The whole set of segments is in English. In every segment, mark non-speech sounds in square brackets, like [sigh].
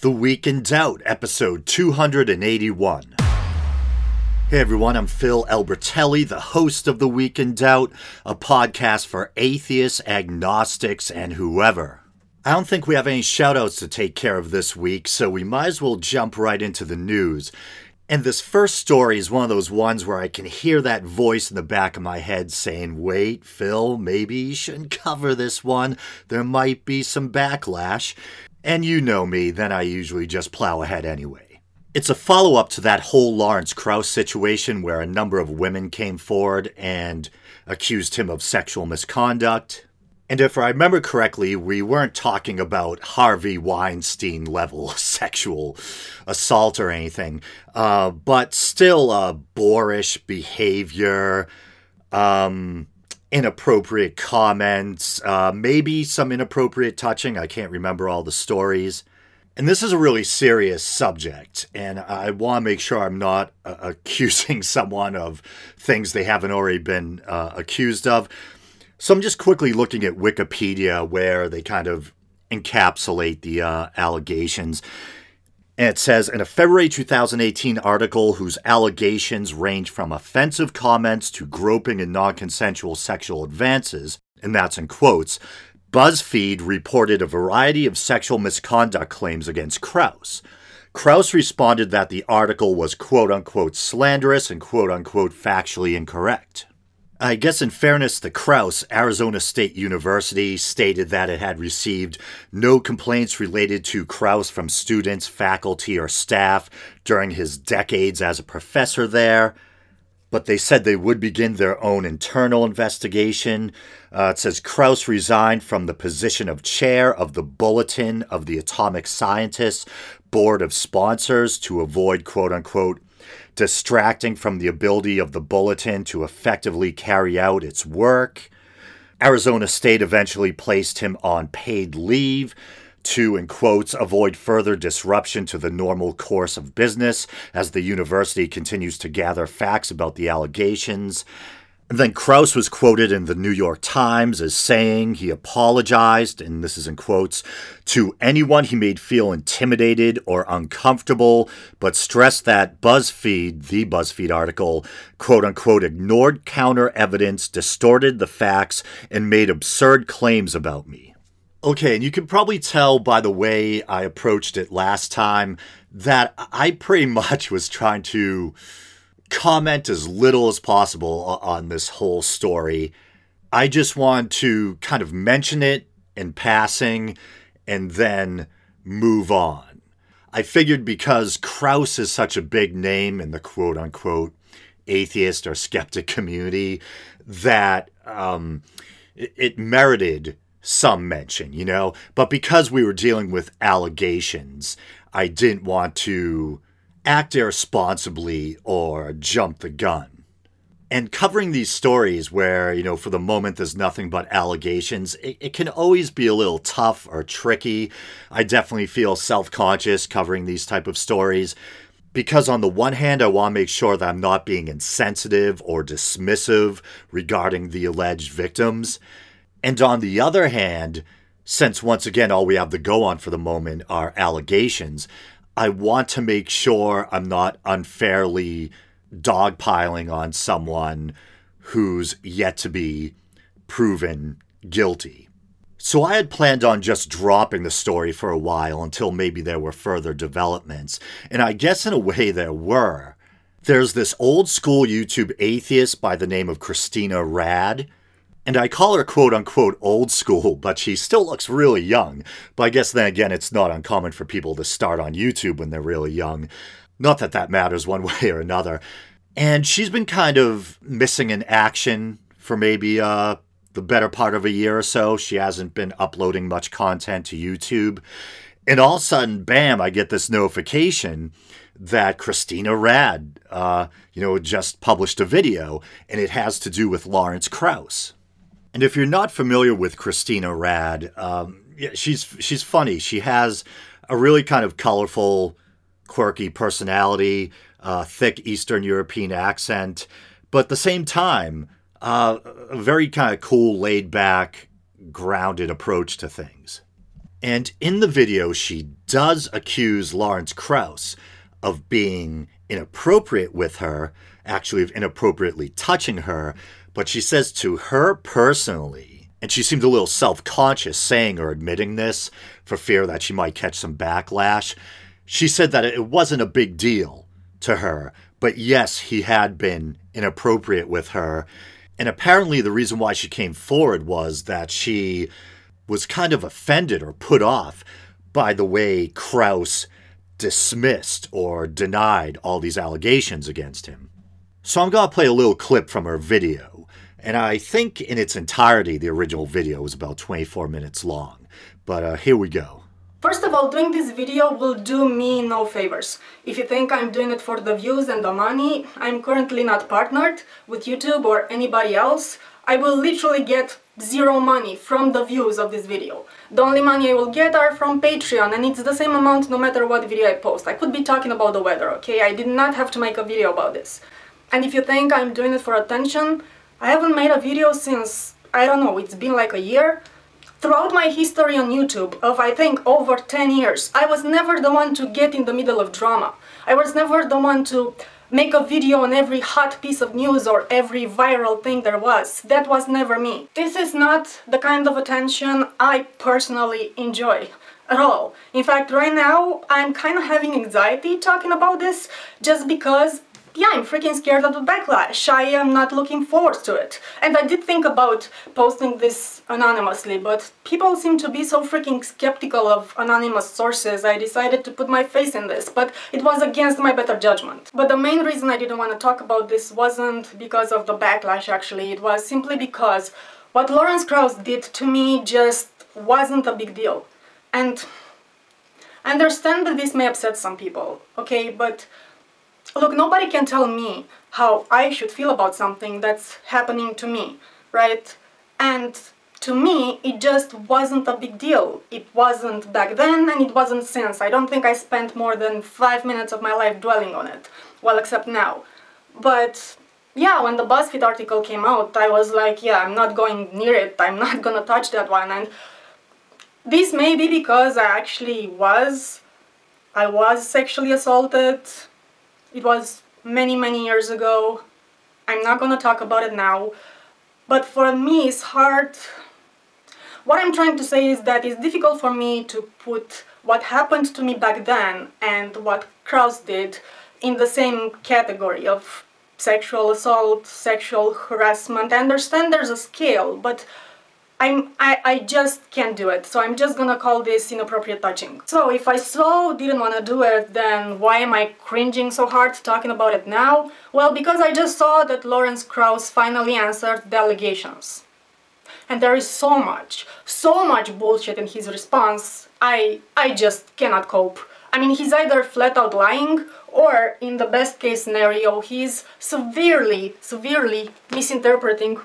The Week in Doubt, episode 281. Hey everyone, I'm Phil Albertelli, the host of The Week in Doubt, a podcast for atheists, agnostics, and whoever. I don't think we have any shoutouts to take care of this week, so we might as well jump right into the news. And this first story is one of those ones where I can hear that voice in the back of my head saying, Wait, Phil, maybe you shouldn't [laughs] cover this one. There might be some backlash. And you know me, then I usually just plow ahead anyway. It's a follow up to that whole Lawrence Krauss situation where a number of women came forward and accused him of sexual misconduct. And if I remember correctly, we weren't talking about Harvey Weinstein level [laughs] sexual assault or anything, uh, but still a boorish behavior, um, inappropriate comments, uh, maybe some inappropriate touching. I can't remember all the stories. And this is a really serious subject, and I want to make sure I'm not uh, [laughs] accusing someone of things they haven't already been uh, accused of. So I'm just quickly looking at Wikipedia where they kind of encapsulate the uh, allegations. And it says in a February 2018 article whose allegations range from offensive comments to groping and non consensual sexual advances, and that's in quotes, BuzzFeed reported a variety of sexual misconduct claims against Krauss. Krauss responded that the article was quote unquote slanderous and quote unquote factually incorrect. I guess, in fairness the Krauss, Arizona State University stated that it had received no complaints related to Krauss from students, faculty, or staff during his decades as a professor there. But they said they would begin their own internal investigation. Uh, it says Krauss resigned from the position of chair of the Bulletin of the Atomic Scientists Board of Sponsors to avoid, quote unquote, distracting from the ability of the bulletin to effectively carry out its work. Arizona State eventually placed him on paid leave to, in quotes, avoid further disruption to the normal course of business as the university continues to gather facts about the allegations. And then Krauss was quoted in the New York Times as saying he apologized, and this is in quotes, to anyone he made feel intimidated or uncomfortable, but stressed that BuzzFeed, the BuzzFeed article, quote unquote, ignored counter evidence, distorted the facts, and made absurd claims about me. Okay, and you can probably tell by the way I approached it last time that I pretty [laughs] much was trying to comment as little as possible on this whole story. I just want to kind of mention it in passing and then move on. I figured because Krauss is such a big name in the quote unquote atheist or skeptic community that um, it, it merited some mention, you know? But because we were dealing with allegations, I didn't want to act irresponsibly or jump the gun. And covering these stories where, you know, for the moment there's nothing but allegations, it, it can always be a little tough or tricky. I definitely feel self conscious covering these type of stories because on the one hand i want to make sure that i'm not being insensitive or dismissive regarding the alleged victims and on the other hand since once again all we have to go on for the moment are allegations I want to make sure I'm not unfairly dogpiling on someone who's yet to be proven guilty. So I had planned on just dropping the story for a while until maybe there were further developments, and I guess in a way there were. There's this old school YouTube atheist by the name of Cristina Rad and I call her quote unquote old school, but she still looks really young. But I guess then again, it's not uncommon for people to start on YouTube when they're really young. Not that that matters one [laughs] way or another. And she's been kind of missing in action for maybe uh, the better part of a year or so. She hasn't been uploading much content to YouTube. And all of a sudden, bam, I get this notification that Cristina Rad, uh, you know, just published a video, and it has to do with Lawrence Krauss. And if you're not familiar with Cristina Rad, um, yeah, she's she's funny. She has a really kind of colorful, quirky personality, uh, thick Eastern European accent, but at the same time, uh, a very kind of cool, laid back, grounded approach to things. And in the video, she does accuse Lawrence Krauss of being inappropriate with her, actually, of inappropriately touching her. But she says to her personally, and she seemed a little self conscious saying or admitting this for fear that she might catch some backlash. She said that it wasn't a big deal to her, but yes, he had been inappropriate with her. And apparently, the reason why she came forward was that she was kind of offended or put off by the way Krauss dismissed or denied all these allegations against him. So I'm going to play a little clip from her video. And I think in its entirety, the original video was about 24 minutes long. But uh, here we go. First of all, doing this video will do me no favors. If you think I'm doing it for the views and the money, I'm currently not partnered with YouTube or anybody else. I will literally get zero money from the views of this video. The only money I will get are from Patreon and it's the same amount no matter what video I post. I could be talking about the weather, okay? I did not have to make a video about this. And if you think I'm doing it for attention, I haven't made a video since, I don't know, it's been like a year. Throughout my history on YouTube of I think over 10 years, I was never the one to get in the middle of drama. I was never the one to make a video on every hot piece of news or every viral thing there was. That was never me. This is not the kind of attention I personally enjoy at all. In fact, right now, I'm kind of having anxiety talking about this just because yeah, I'm freaking scared of the backlash. I am not looking forward to it. And I did think about posting this anonymously, but people seem to be so freaking skeptical of anonymous sources, I decided to put my face in this, but it was against my better judgment. But the main reason I didn't want to talk about this wasn't because of the backlash, actually. It was simply because what Lawrence Krauss did to me just wasn't a big deal. And I understand that this may upset some people, okay, but Look, nobody can tell me how I should feel about something that's happening to me, right? And to me, it just wasn't a big deal. It wasn't back then and it wasn't since. I don't think I spent more than five minutes of my life dwelling on it. Well, except now. But yeah, when the BuzzFeed article came out, I was like, yeah, I'm not going near it. I'm not [laughs] gonna touch that one. And this may be because I actually was, I was sexually assaulted it was many, many years ago. I'm not gonna talk about it now. But for me, it's hard. What I'm trying to say is that it's difficult for me to put what happened to me back then and what Krauss did in the same category of sexual assault, sexual harassment. I understand there's a scale, but I'm, I, I just can't do it, so I'm just gonna call this inappropriate touching. So if I so didn't wanna do it, then why am I cringing so hard talking about it now? Well, because I just saw that Lawrence Krauss finally answered the allegations. And there is so much, so much bullshit in his response, I, I just cannot cope. I mean, he's either flat out lying, or in the best case scenario, he's severely, severely misinterpreting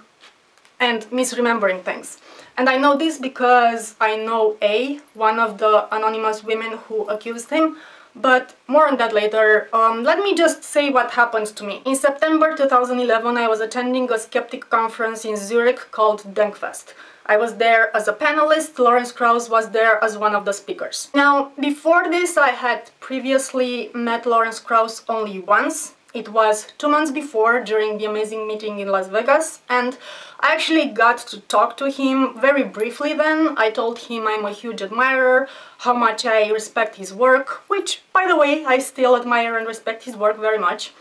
and misremembering things. And I know this because I know A, one of the anonymous women who accused him, but more on that later. Um, let me just say what happened to me. In September 2011, I was attending a skeptic conference in Zurich called Denkfest. I was there as a panelist, Lawrence Krauss was there as one of the speakers. Now, before this, I had previously met Lawrence Krauss only once, it was two months before, during the amazing meeting in Las Vegas, and I actually got to talk to him very briefly then. I told him I'm a huge admirer, how much I respect his work, which, by the way, I still admire and respect his work very much.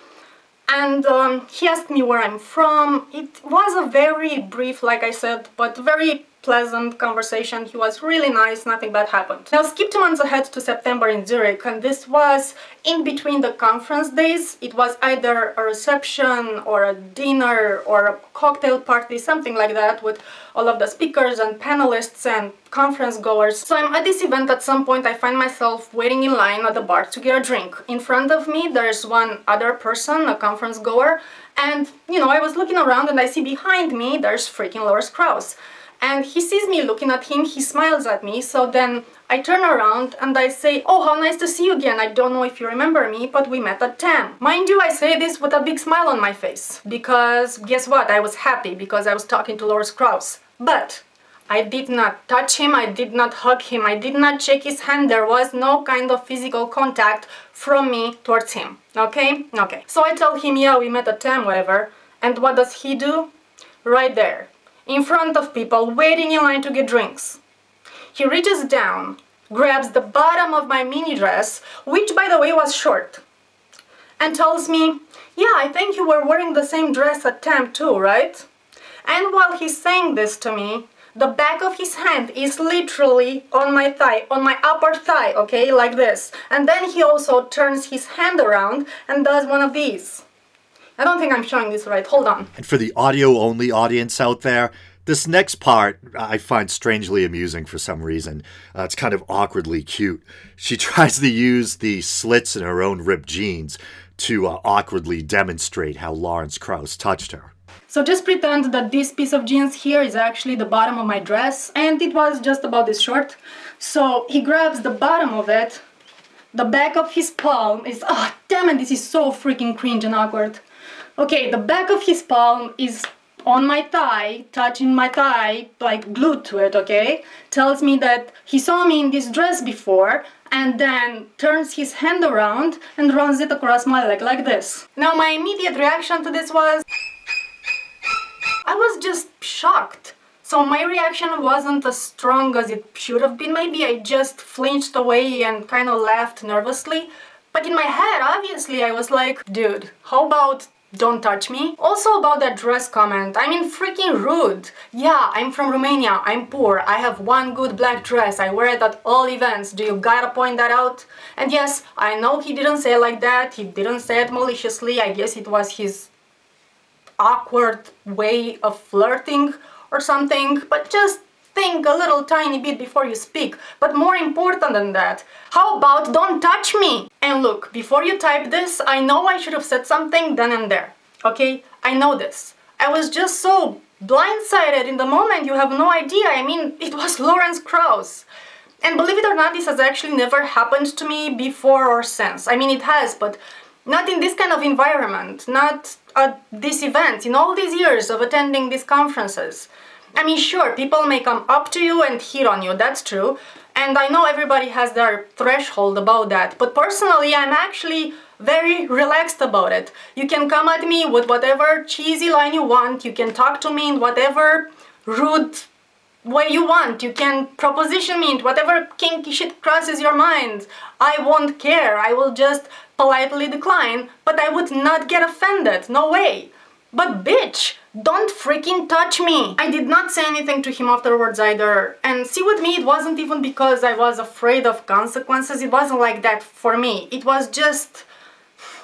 And um, he asked me where I'm from. It was a very brief, like I said, but very pleasant conversation. He was really nice, nothing bad happened. Now skip two months ahead to September in Zurich and this was in between the conference days. It was either a reception or a dinner or a cocktail party, something like that with all of the speakers and panelists and conference goers. So I'm at this event at some point I find myself waiting in line at the bar to get a drink. In front of me there's one other person, a conference goer, and you know I was looking around and I see behind me there's freaking Lawrence Krauss and he sees me looking at him, he smiles at me, so then I turn around and I say, oh, how nice to see you again, I don't know if you remember me, but we met at TAM. Mind you, I say this with a big smile on my face, because guess what, I was happy because I was talking to Lawrence Krauss. But I did not touch him, I did not hug him, I did not shake his hand. There was no kind of physical contact from me towards him. Okay? Okay. So I tell him, yeah, we met at TAM, whatever. And what does he do? Right there, in front of people, waiting in line to get drinks. He reaches down, grabs the bottom of my mini dress, which by the way was short, and tells me, Yeah, I think you were wearing the same dress at TAM too, right? And while he's saying this to me, the back of his hand is literally on my thigh, on my upper thigh, okay, like this. And then he also turns his hand around and does one of these. I don't think I'm showing this right. Hold on. And for the audio only audience out there, this next part I find strangely amusing for some reason. Uh, it's kind of awkwardly cute. She [laughs] tries to use the slits in her own ripped jeans to uh, awkwardly demonstrate how Lawrence Krauss touched her. So just pretend that this piece of jeans here is actually the bottom of my dress and it was just about this short. So he grabs the bottom of it, the back of his palm is, oh, damn it, this is so freaking cringe and awkward. Okay, the back of his palm is on my thigh, touching my thigh, like glued to it, okay? Tells me that he saw me in this dress before and then turns his hand around and runs it across my leg like this. Now my immediate reaction to this was I was just shocked. So my reaction wasn't as strong as it should have been. Maybe I just flinched away and kind of laughed nervously. But in my head, obviously, I was like, dude, how about don't touch me. Also about that dress comment, I mean freaking rude. Yeah, I'm from Romania, I'm poor, I have one good black dress, I wear it at all events, do you gotta point that out? And yes, I know he didn't say it like that, he didn't say it maliciously, I guess it was his awkward way of flirting or something, but just think a little tiny bit before you speak. But more important than that, how about don't touch me? And look, before you type this, I know I should have said something then and there. Okay? I know this. I was just so blindsided in the moment, you have no idea. I mean, it was [laughs] Lawrence Krauss. And believe it or not, this has actually never happened to me before or since. I mean, it has, but not in this kind of environment, not at this event, in all these years of attending these conferences. I mean, sure, people may come up to you and hit on you, that's true. And I know everybody has their threshold about that, but personally, I'm actually very relaxed about it. You can come at me with whatever cheesy line you want, you can talk to me in whatever rude way you want, you can proposition me in whatever kinky shit crosses your mind. I won't care, I will just politely decline, but I would not get offended, no way. But bitch, don't freaking touch me! I did not say anything to him afterwards either. And see with me, it wasn't even because I was afraid of consequences, it wasn't like that for me. It was just...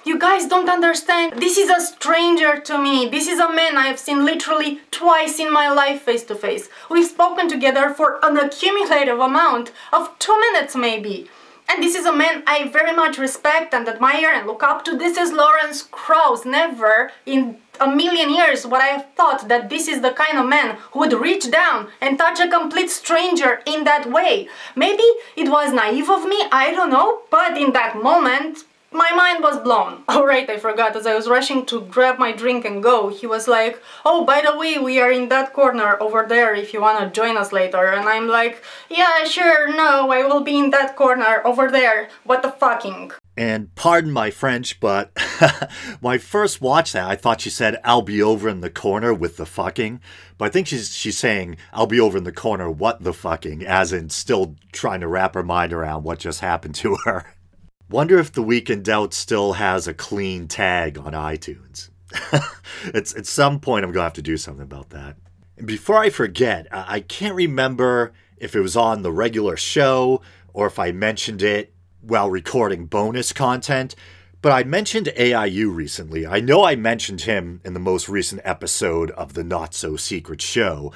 You guys don't understand. This is a stranger to me. This is a man I have seen literally twice in my life face to face. We've spoken together for an accumulative amount of two minutes maybe. And this is a man I very much respect and admire and look up to. This is Lawrence Krauss. Never in a million years would I thought that this is the kind of man who would reach down and touch a complete stranger in that way. Maybe it was naive of me, I don't know, but in that moment, my mind was blown. [laughs] Alright, I forgot, as I was rushing to grab my drink and go, he was like, oh, by the way, we are in that corner over there if you wanna join us later. And I'm like, yeah, sure, no, I will be in that corner over there. What the fucking? And pardon my French, but [laughs] I first watched that, I thought she said, I'll be over in the corner with the fucking. But I think she's, she's saying, I'll be over in the corner, what the fucking, as in still trying to wrap her mind around what just happened to her. [laughs] Wonder if The Week in Doubt still has a clean tag on iTunes. [laughs] it's, at some point, I'm going to have to do something about that. And before I forget, I can't remember if it was on the regular show or if I mentioned it while recording bonus content, but I mentioned AIU recently. I know I mentioned him in the most recent episode of the Not So Secret Show,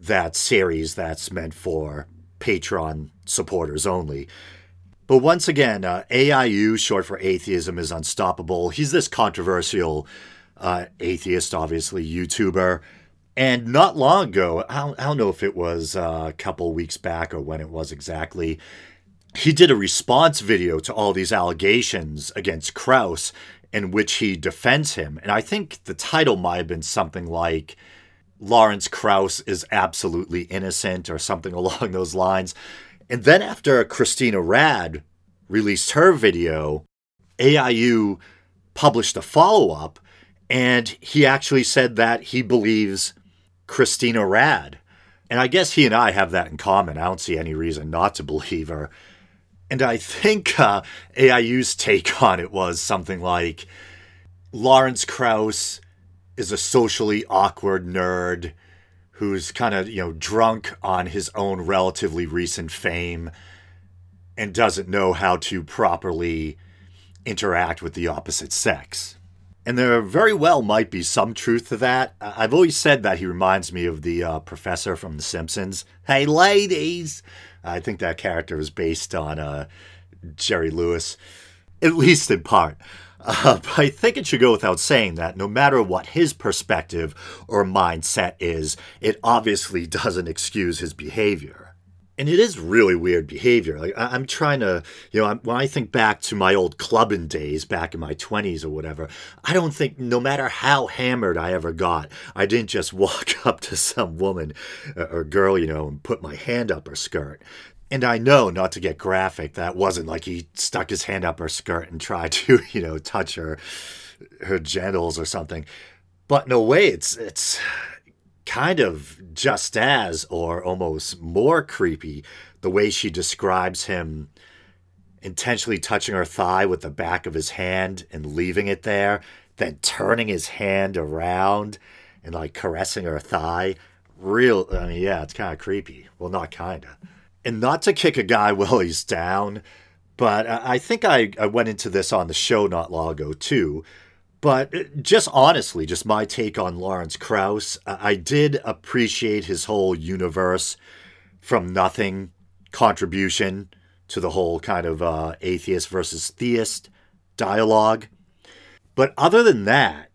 that series that's meant for Patreon supporters only. But once again, uh, AIU, short for Atheism is Unstoppable. He's this controversial uh, atheist, obviously, YouTuber. And not long ago, I don't, I don't know if it was uh, a couple weeks back or when it was exactly, he did a response video to all these allegations against Krauss in which he defends him. And I think the title might have been something like Lawrence Krauss is absolutely innocent or something [laughs] along those lines. And then after Cristina Rad released her video, AIU published a follow up and he actually said that he believes Cristina Rad. And I guess he and I have that in common. I don't see any reason not to believe her. And I think uh, AIU's take on it was something like Lawrence Krauss is a socially awkward nerd who's kind of, you know, drunk on his own relatively recent fame and doesn't know how to properly interact with the opposite sex. And there very well might be some truth to that. I've always said that he reminds me of the uh, professor from The Simpsons. Hey, ladies! I think that character is based on uh, Jerry Lewis, at least in part. Uh, [laughs] I think it should go without saying that no matter what his perspective or mindset is, it obviously [laughs] doesn't excuse his behavior and it is really weird behavior. Like I, am trying to, you know, I'm, when I think back to my old clubbing days back in my 20s or whatever, I don't think, no matter how hammered I ever got, I didn't just [laughs] walk up to some woman uh, or girl, you know, and put my hand up her skirt. And I know, not to get graphic, that wasn't like he stuck his hand up her skirt and tried to, [laughs] you know, touch her her genitals or something. But no way, it's it's kind of just as or almost more creepy the way she describes him intentionally touching her thigh with the back of his hand and leaving it there, then turning his hand around and like caressing her thigh. Real, I mean, yeah, it's kind of creepy. Well, not kind of. And not to kick a guy [laughs] while he's down, but I think I, I went into this on the show not long ago too. But uh, just honestly, just my take on Lawrence Krauss, I did appreciate his whole universe from nothing contribution to the whole kind of uh, atheist versus theist dialogue. But other than that,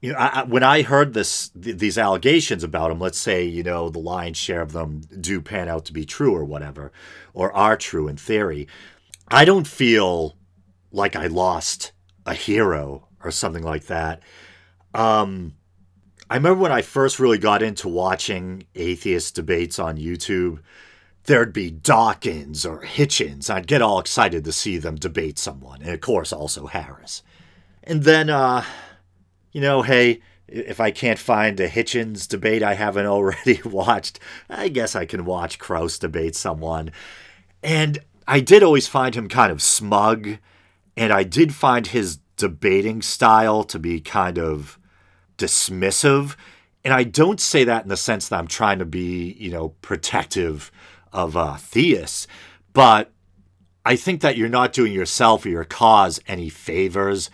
you know, I, when I heard this th- these allegations about him, let's say you know the lion's share of them do pan out to be true or whatever, or are true in theory, I don't feel like I lost a hero or something like that. Um, I remember when I first really got into watching atheist debates on YouTube, there'd be Dawkins or Hitchens. I'd get all excited to see them debate someone, and of course, also Harris. And then, uh, you know, hey, if I can't find a Hitchens debate I haven't [laughs] already watched, I guess I can watch Krauss debate someone. And I did always find him kind of smug, and I did find his debating style to be kind of dismissive. And I don't say that in the sense that I'm trying to be, you know, protective of uh, theists, but I think that you're not doing yourself or your cause any favors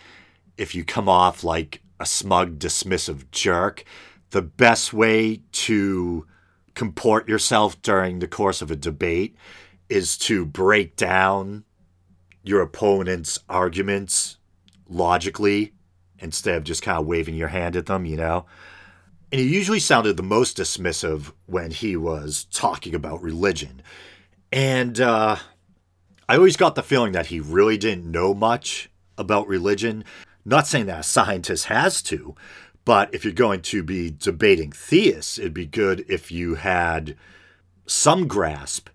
if you come off like a smug, dismissive jerk. The best way to comport yourself during the course of a debate is to break down your opponent's arguments logically instead of just kind of waving your hand at them, you know? And he usually sounded the most dismissive when he was talking about religion. And uh, I always got the feeling that he really didn't know much about religion. Not saying that a scientist has to, but if you're going to be debating theists, it'd be good if you had some grasp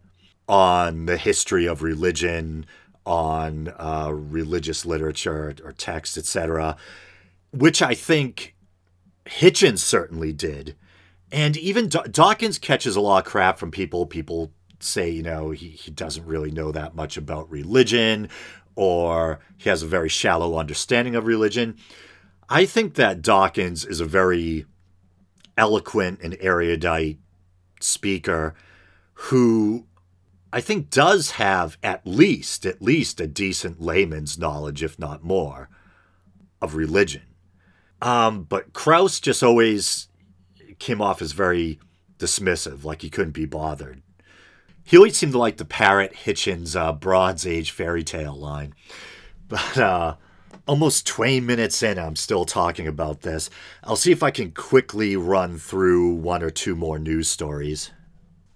on the history of religion, on uh, religious literature or text, etc., which I think Hitchens certainly did. And even Dawkins catches a lot of crap from people. People say, you know, he, he doesn't really know that much about religion or he has a very shallow understanding of religion. I think that Dawkins is a very eloquent and erudite speaker who I think does have at least at least a decent layman's knowledge, if not more, of religion. Um, but Krauss just always came off as very dismissive, like he couldn't be bothered. He always seemed to like to parrot Hitchens' uh, Bronze Age fairy tale line. But uh, almost 20 minutes in, I'm still talking about this. I'll see if I can quickly run through one or two more news stories.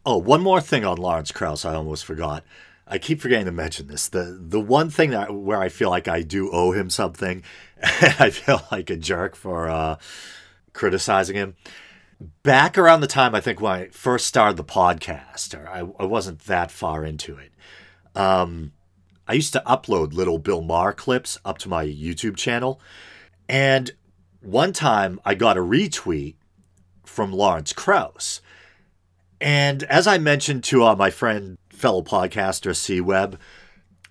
Oh, one more thing on Lawrence Krauss, I almost forgot. I keep forgetting to mention this. The the one thing that where I feel like I do owe him something, [laughs] I feel like a jerk for uh, criticizing him. back around the time I think when I first started the podcast, or I, I wasn't that far into it. Um, I used to upload little Bill Maher clips up to my YouTube channel, and one time I got a retweet from Lawrence Krauss. And as I mentioned to uh, my friend, fellow podcaster C Webb,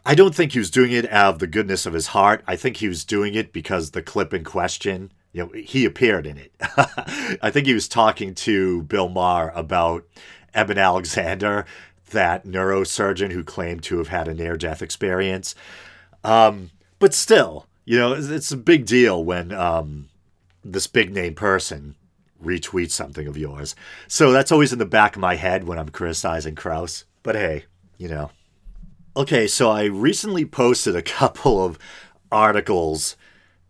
I don't think he was doing it out of the goodness of his heart. I think he was doing it because the clip in question, you know, he appeared in it. [laughs] I think he was talking to Bill Maher about Eben Alexander, that neurosurgeon who claimed to have had a near death experience. Um, but still, you know, it's, it's, a big deal when um, this big name person retweets something of yours. So that's always in the back of my head when I'm criticizing Krauss. But hey, you know. Okay, so I recently posted a [laughs] couple of articles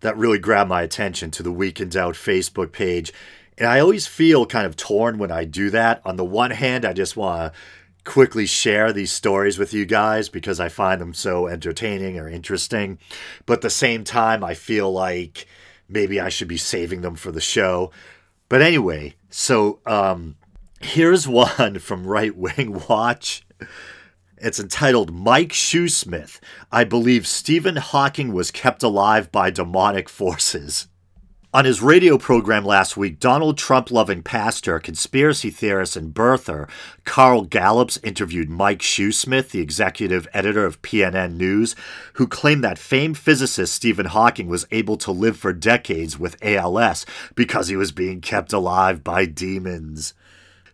that really grabbed my attention to the Week in Doubt Facebook page. And I always feel kind of torn when I do that. On the one hand, I just want to quickly share these stories with you guys because I find them so entertaining or interesting. But at the same time, I feel like maybe I should be saving them for the show. But anyway, so um, here's one [laughs] from Right Wing Watch. It's entitled Mike Shoesmith. I believe Stephen Hawking was kept alive by demonic forces. On his radio program last week, Donald Trump loving pastor, conspiracy theorist, and birther Carl Gallups interviewed Mike Shoesmith, the executive editor of PNN News, who claimed that famed physicist Stephen Hawking was able to live for decades with ALS because he was being kept alive by demons.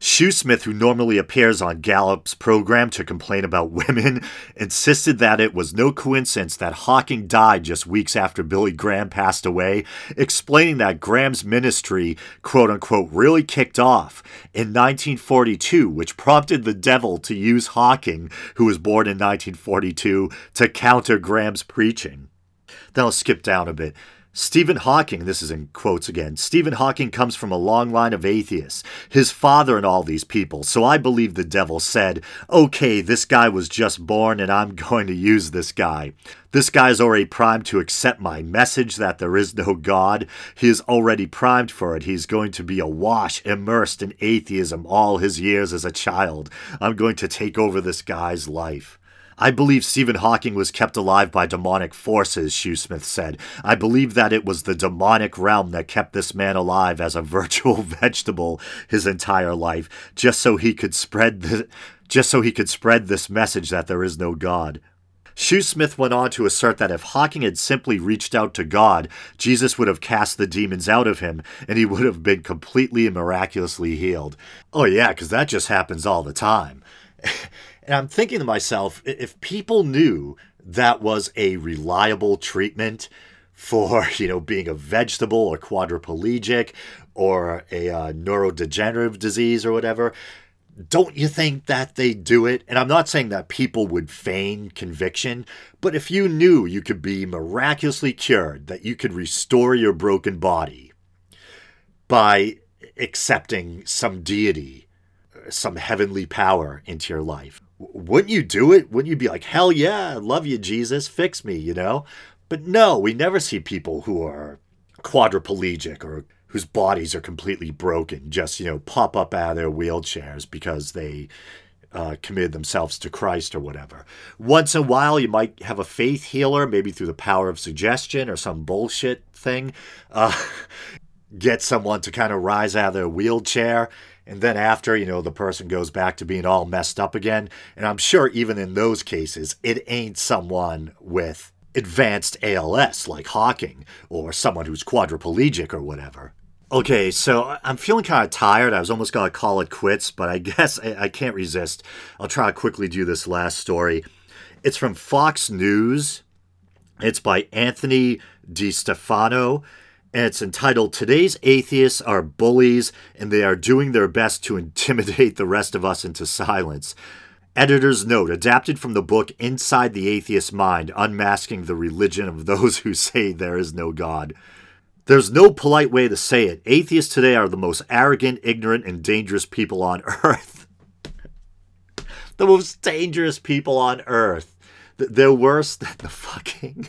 Shoesmith, who normally appears on Gallups' program to complain about women, [laughs] insisted that it was no coincidence that Hawking died just weeks after Billy Graham passed away, explaining that Graham's ministry, quote unquote, really kicked off in 1942, which prompted the devil to use Hawking, who was born in 1942, to counter Graham's preaching. Then I'll skip down a bit. Stephen Hawking, this is in quotes again, Stephen Hawking comes from a long line of atheists, his father and all these people. So I believe the devil said, okay, this guy was just born and I'm [laughs] going to use this guy. This guy's already primed to accept my message that there is no God. He is already primed for it. He's going to be awash, immersed in atheism all his years as a child. I'm going to take over this guy's life. I believe Stephen Hawking was kept alive by demonic forces, Shoesmith said. I believe that it was the demonic realm that kept this man alive as a [laughs] virtual vegetable his entire life, just so he could spread the, just so he could spread this message that there is no God. Shoesmith went on to assert that if Hawking had simply reached out to God, Jesus would have cast the demons out of him and he would have been completely and miraculously healed. Oh, yeah, because that just happens all the time. [laughs] And I'm thinking to myself, if people knew that was a reliable treatment for, [laughs] you know, being a vegetable or quadriplegic or a uh, neurodegenerative disease or whatever, don't you think that they do it? And I'm not saying that people would feign conviction, but if you knew you could be miraculously cured, that you could restore your broken body by accepting some deity, some heavenly power into your life, wouldn't you do it? Wouldn't you be like, hell yeah, I love you, Jesus, fix me, you know? But no, we never see people who are quadriplegic or whose bodies are completely broken just, you know, pop up out of their wheelchairs because they uh, committed themselves to Christ or whatever. Once in a while, you might have a faith healer, maybe through the power of suggestion or some bullshit thing. Uh, [laughs] get someone to kind of rise out of their wheelchair and then after, you know, the person goes back to being all messed up again. And I'm sure even in those cases, it ain't someone with advanced ALS like Hawking or someone who's quadriplegic or whatever. Okay, so I'm feeling kind of tired. I was almost going to call it quits, but I [laughs] guess I, I can't resist. I'll try to quickly do this last story. It's from Fox News. It's by Anthony DiStefano and it's entitled Today's Atheists Are Bullies and They Are Doing Their Best to Intimidate the Rest of Us into Silence. Editor's note adapted from the book Inside the Atheist Mind Unmasking the Religion of Those Who Say There Is No God. There's no polite way to say it. Atheists today are the most arrogant, ignorant, and dangerous people on earth. [laughs] the most dangerous people on earth. They're worse than the fucking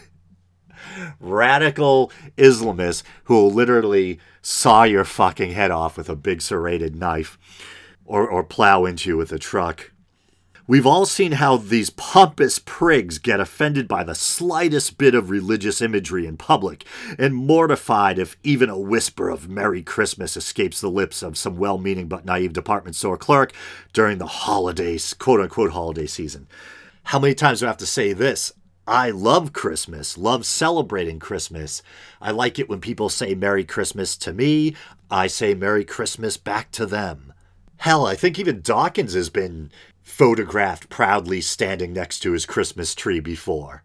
radical Islamists who will literally saw your fucking head off with a big serrated knife or, or plow into you with a truck. We've all seen how these pompous prigs get offended by the slightest bit of religious imagery in public, and mortified if even a whisper of Merry Christmas escapes the lips of some well meaning but naive department store clerk during the holidays, quote unquote holiday season. How many times do I have to say this? I love Christmas, love celebrating Christmas. I like it when people say Merry Christmas to me. I say Merry Christmas back to them. Hell, I think even Dawkins has been photographed proudly standing next to his Christmas tree before.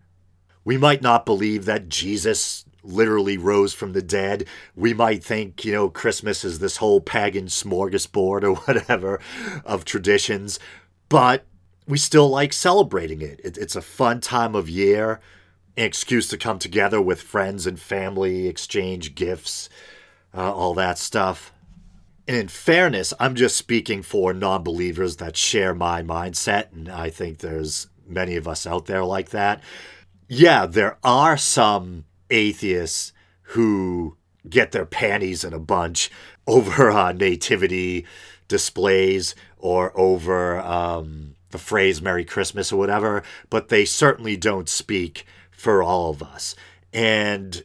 We might not believe that Jesus literally rose from the dead. We might think, you know, Christmas is this whole pagan smorgasbord or [laughs] whatever of traditions, but we still like celebrating it. it. It's a fun time of year, an excuse to come together with friends and family, exchange gifts, uh, all that stuff. And in fairness, I'm just speaking for non believers that share my mindset, and I think there's many of us out there like that. Yeah, there are some atheists who get their panties in a bunch over uh, nativity displays or over um, the phrase Merry Christmas or whatever, but they certainly don't speak for all of us. And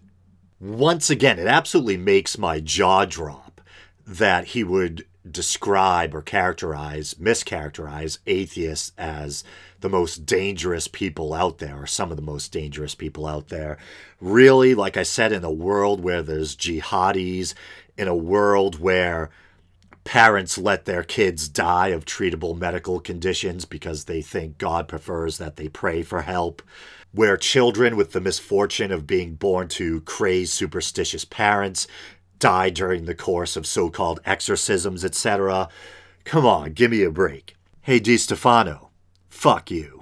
once again, it absolutely makes my jaw drop that he would describe or characterize, mischaracterize atheists as the most dangerous people out there, or some of the most dangerous people out there. Really, like I said, in a world where there's jihadis, in a world where parents let their kids die of treatable medical conditions because they think God prefers that they pray for help, where children with the misfortune of being born to crazed, superstitious parents die during the course of so called exorcisms, etc. Come on, give me a break. Hey, Di Stefano, fuck you.